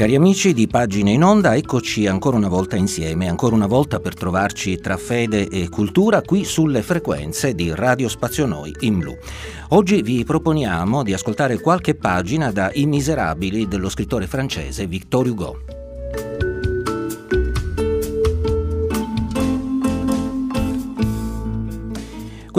Cari amici di Pagine in Onda, eccoci ancora una volta insieme, ancora una volta per trovarci tra fede e cultura qui sulle frequenze di Radio Spazio Noi in Blu. Oggi vi proponiamo di ascoltare qualche pagina da I Miserabili dello scrittore francese Victor Hugo.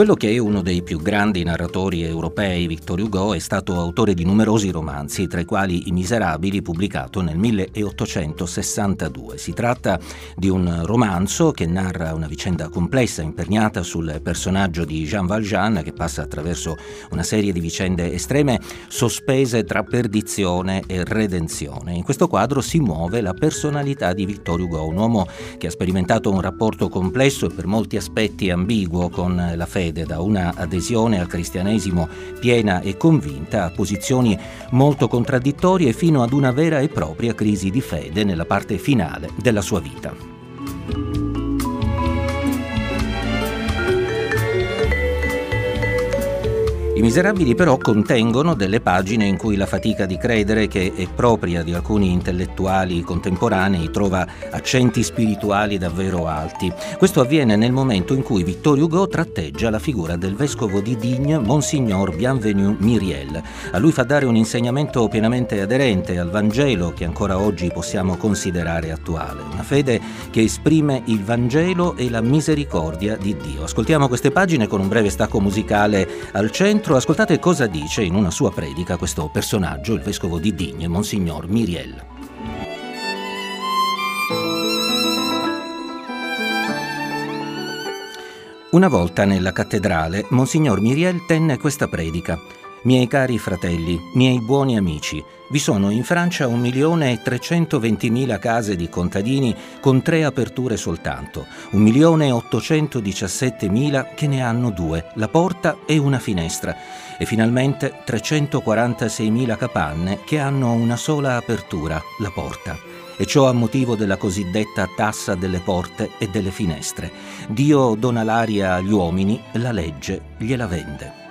Quello che è uno dei più grandi narratori europei, Victor Hugo, è stato autore di numerosi romanzi, tra i quali I Miserabili, pubblicato nel 1862. Si tratta di un romanzo che narra una vicenda complessa, imperniata sul personaggio di Jean Valjean, che passa attraverso una serie di vicende estreme, sospese tra perdizione e redenzione. In questo quadro si muove la personalità di Victor Hugo, un uomo che ha sperimentato un rapporto complesso e per molti aspetti ambiguo con la fede fede, da una adesione al cristianesimo piena e convinta a posizioni molto contraddittorie fino ad una vera e propria crisi di fede nella parte finale della sua vita. I Miserabili però contengono delle pagine in cui la fatica di credere, che è propria di alcuni intellettuali contemporanei, trova accenti spirituali davvero alti. Questo avviene nel momento in cui Victor Hugo tratteggia la figura del vescovo di Digne, Monsignor Bienvenu Miriel. A lui fa dare un insegnamento pienamente aderente al Vangelo che ancora oggi possiamo considerare attuale. Una fede che esprime il Vangelo e la misericordia di Dio. Ascoltiamo queste pagine con un breve stacco musicale al centro centro ascoltate cosa dice in una sua predica questo personaggio, il vescovo di Digne, Monsignor Miriel. Una volta nella cattedrale, Monsignor Miriel tenne questa predica. Miei cari fratelli, miei buoni amici, vi sono in Francia 1.320.000 case di contadini con tre aperture soltanto, 1.817.000 che ne hanno due, la porta e una finestra, e finalmente 346.000 capanne che hanno una sola apertura, la porta. E ciò a motivo della cosiddetta tassa delle porte e delle finestre. Dio dona l'aria agli uomini, la legge gliela vende.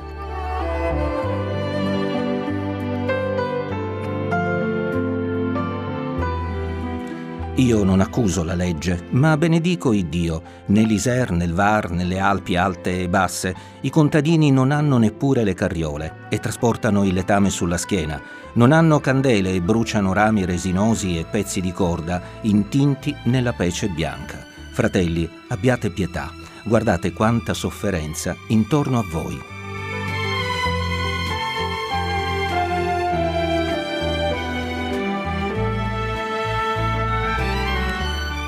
Io non accuso la legge, ma benedico il Dio. Nell'Iser, nel Var, nelle Alpi alte e basse, i contadini non hanno neppure le carriole e trasportano il letame sulla schiena. Non hanno candele e bruciano rami resinosi e pezzi di corda intinti nella pece bianca. Fratelli, abbiate pietà. Guardate quanta sofferenza intorno a voi.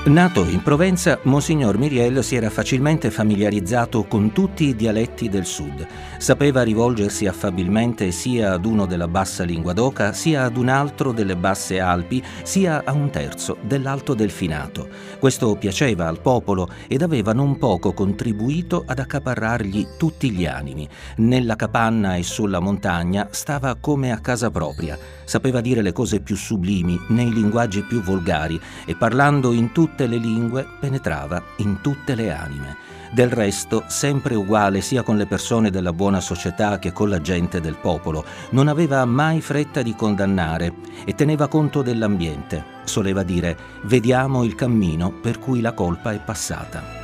Nato in Provenza, Monsignor Miriel si era facilmente familiarizzato con tutti i dialetti del sud. Sapeva rivolgersi affabilmente sia ad uno della bassa lingua d'oca, sia ad un altro delle basse Alpi, sia a un terzo dell'alto delfinato. Questo piaceva al popolo ed aveva non poco contribuito ad accaparrargli tutti gli animi. Nella capanna e sulla montagna stava come a casa propria. Sapeva dire le cose più sublimi nei linguaggi più volgari e parlando in tutti tutte le lingue penetrava in tutte le anime. Del resto, sempre uguale sia con le persone della buona società che con la gente del popolo, non aveva mai fretta di condannare e teneva conto dell'ambiente. Soleva dire, vediamo il cammino per cui la colpa è passata.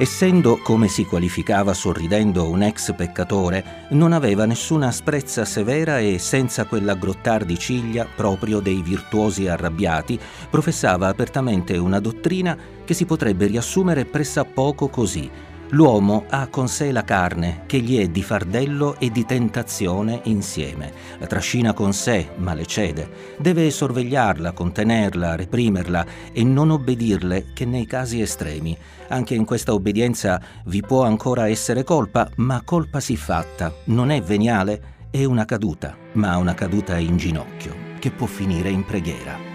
Essendo, come si qualificava sorridendo, un ex peccatore, non aveva nessuna asprezza severa e senza quell'aggrottar di ciglia proprio dei virtuosi arrabbiati, professava apertamente una dottrina che si potrebbe riassumere pressappoco così L'uomo ha con sé la carne, che gli è di fardello e di tentazione insieme. La trascina con sé, ma le cede. Deve sorvegliarla, contenerla, reprimerla e non obbedirle che nei casi estremi. Anche in questa obbedienza vi può ancora essere colpa, ma colpa siffatta non è veniale, è una caduta, ma una caduta in ginocchio. che può finire in preghiera.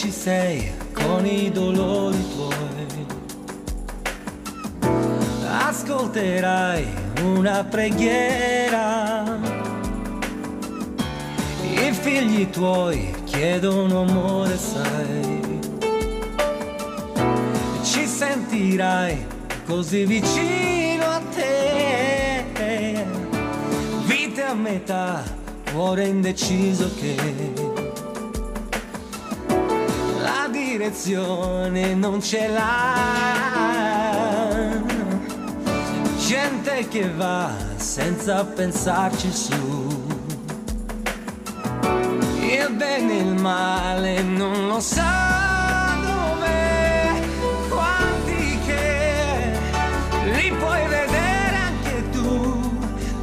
Ci sei con i dolori tuoi, ascolterai una preghiera. I figli tuoi chiedono amore, sai. Ci sentirai così vicino a te. Vite a metà, cuore indeciso che direzione non ce l'ha. Gente che va senza pensarci su. Il bene e il male non lo sa dove. Quanti che li puoi vedere anche tu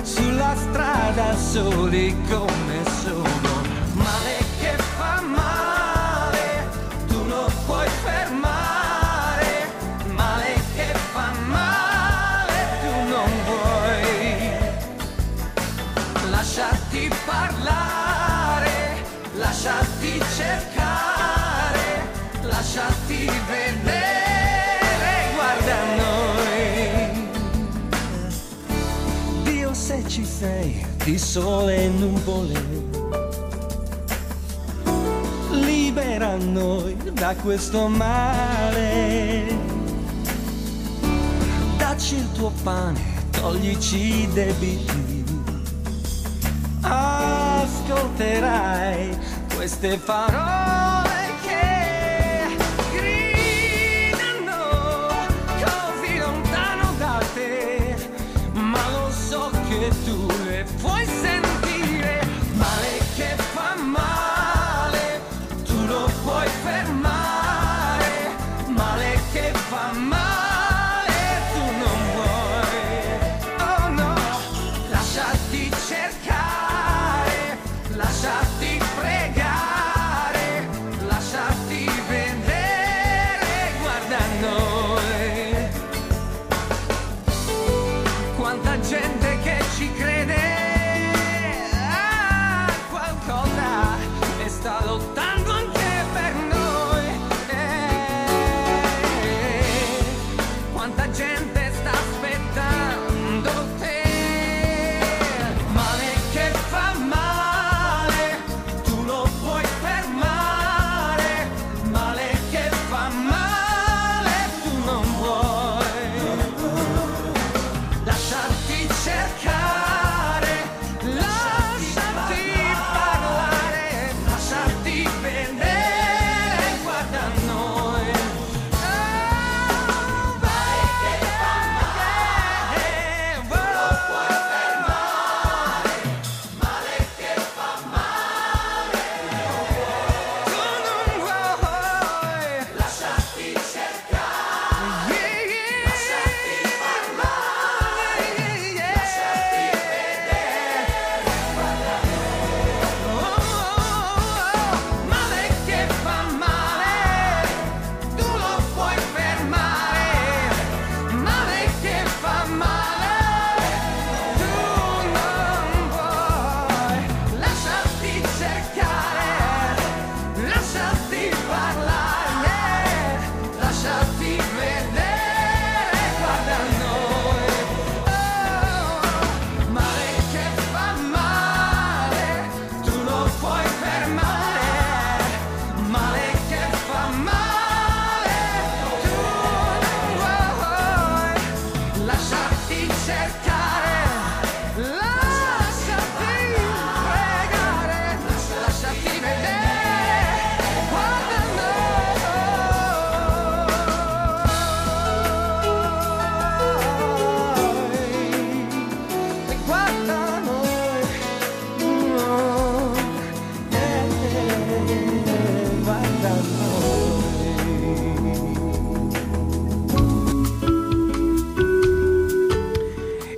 sulla strada soli come sono. Ci sei, di sole e nuvole. Libera noi da questo male. Dacci il tuo pane, toglici i debiti. Ascolterai queste parole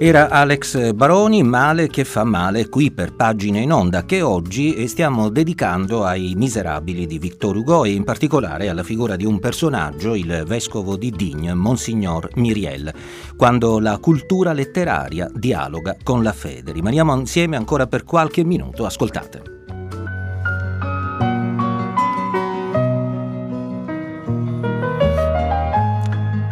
Era Alex Baroni, Male che fa male, qui per Pagine in Onda, che oggi stiamo dedicando ai miserabili di Victor Hugo e in particolare alla figura di un personaggio, il vescovo di Digne, Monsignor Miriel, quando la cultura letteraria dialoga con la fede. Rimaniamo insieme ancora per qualche minuto, ascoltate.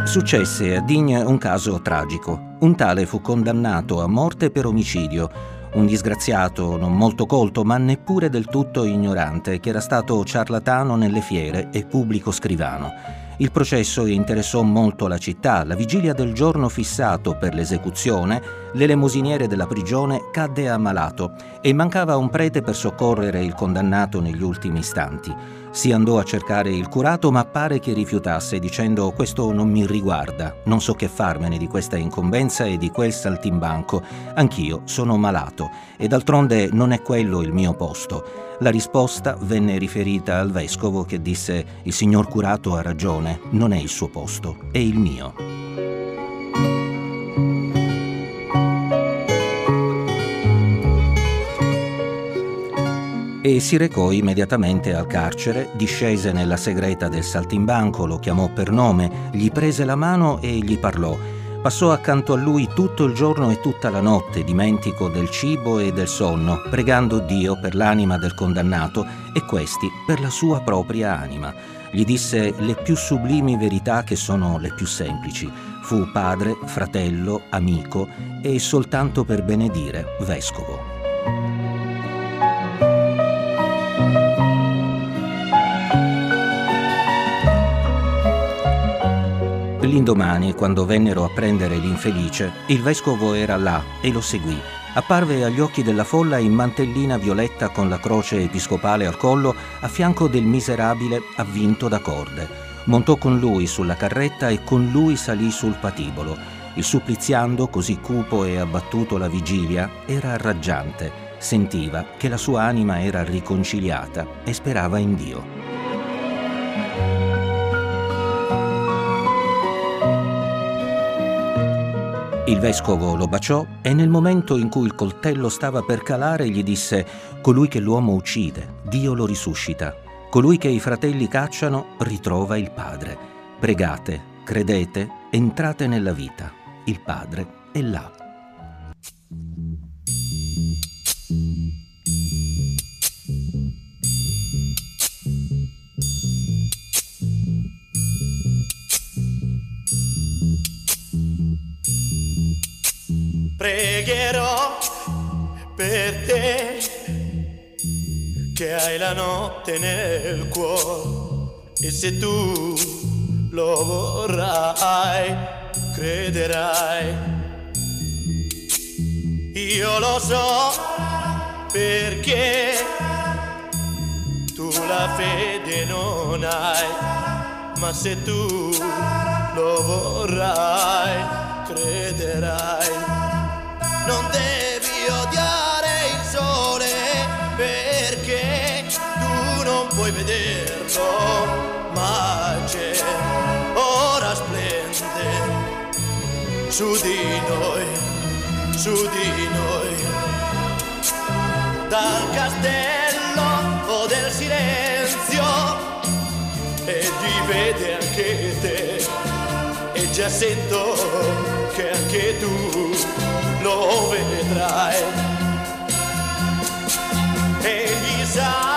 Successe a Digne un caso tragico. Un tale fu condannato a morte per omicidio, un disgraziato non molto colto ma neppure del tutto ignorante che era stato ciarlatano nelle fiere e pubblico scrivano. Il processo interessò molto la città. La vigilia del giorno fissato per l'esecuzione, l'elemosiniere della prigione cadde ammalato e mancava un prete per soccorrere il condannato negli ultimi istanti. Si andò a cercare il curato, ma pare che rifiutasse, dicendo questo non mi riguarda, non so che farmene di questa incombenza e di quel saltimbanco, anch'io sono malato e d'altronde non è quello il mio posto. La risposta venne riferita al vescovo che disse il signor curato ha ragione, non è il suo posto, è il mio. e si recò immediatamente al carcere, discese nella segreta del saltimbanco, lo chiamò per nome, gli prese la mano e gli parlò. Passò accanto a lui tutto il giorno e tutta la notte, dimentico del cibo e del sonno, pregando Dio per l'anima del condannato e questi per la sua propria anima. Gli disse le più sublimi verità che sono le più semplici. Fu padre, fratello, amico e soltanto per benedire vescovo. L'indomani, quando vennero a prendere l'infelice, il vescovo era là e lo seguì. Apparve agli occhi della folla in mantellina violetta con la croce episcopale al collo a fianco del miserabile avvinto da corde. Montò con lui sulla carretta e con lui salì sul patibolo. Il suppliziando, così cupo e abbattuto la vigilia, era raggiante. Sentiva che la sua anima era riconciliata e sperava in Dio. Il vescovo lo baciò e nel momento in cui il coltello stava per calare gli disse Colui che l'uomo uccide, Dio lo risuscita. Colui che i fratelli cacciano, ritrova il Padre. Pregate, credete, entrate nella vita. Il Padre è là. Pregherò per te che hai la notte nel cuore. E se tu lo vorrai crederai. Io lo so perché tu la fede non hai. Ma se tu lo vorrai crederai non devi odiare il sole perché tu non puoi vederlo, ma c'è, ora splende su di noi, su di noi, dal castello del silenzio e ti vede anche te e già sento che anche tu lo vedrai. Egli sa che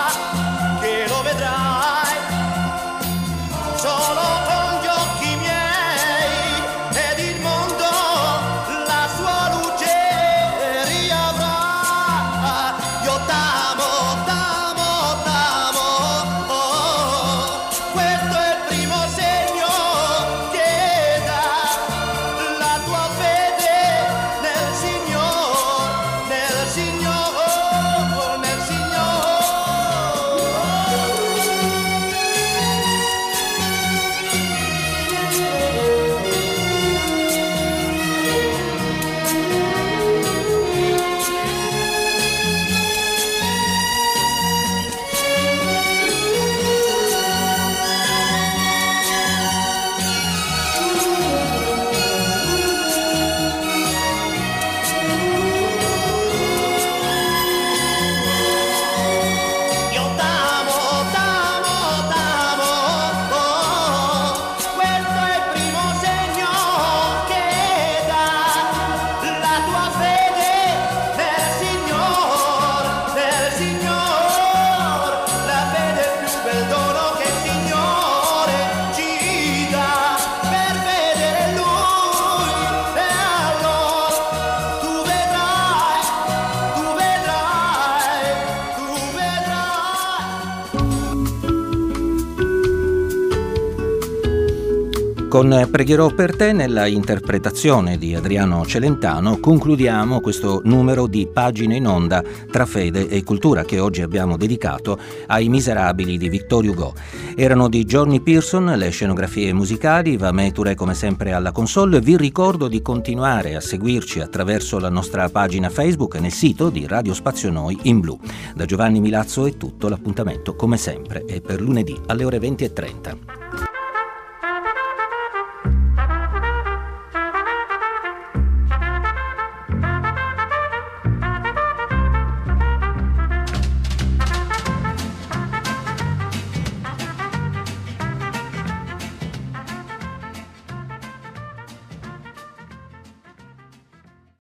Con Pregherò per te, nella interpretazione di Adriano Celentano, concludiamo questo numero di pagine in onda tra fede e cultura che oggi abbiamo dedicato ai Miserabili di Victor Hugo. Erano di Johnny Pearson le scenografie musicali, va Meture come sempre alla console. Vi ricordo di continuare a seguirci attraverso la nostra pagina Facebook e nel sito di Radio Spazio Noi in blu. Da Giovanni Milazzo è tutto, l'appuntamento come sempre è per lunedì alle ore 20.30.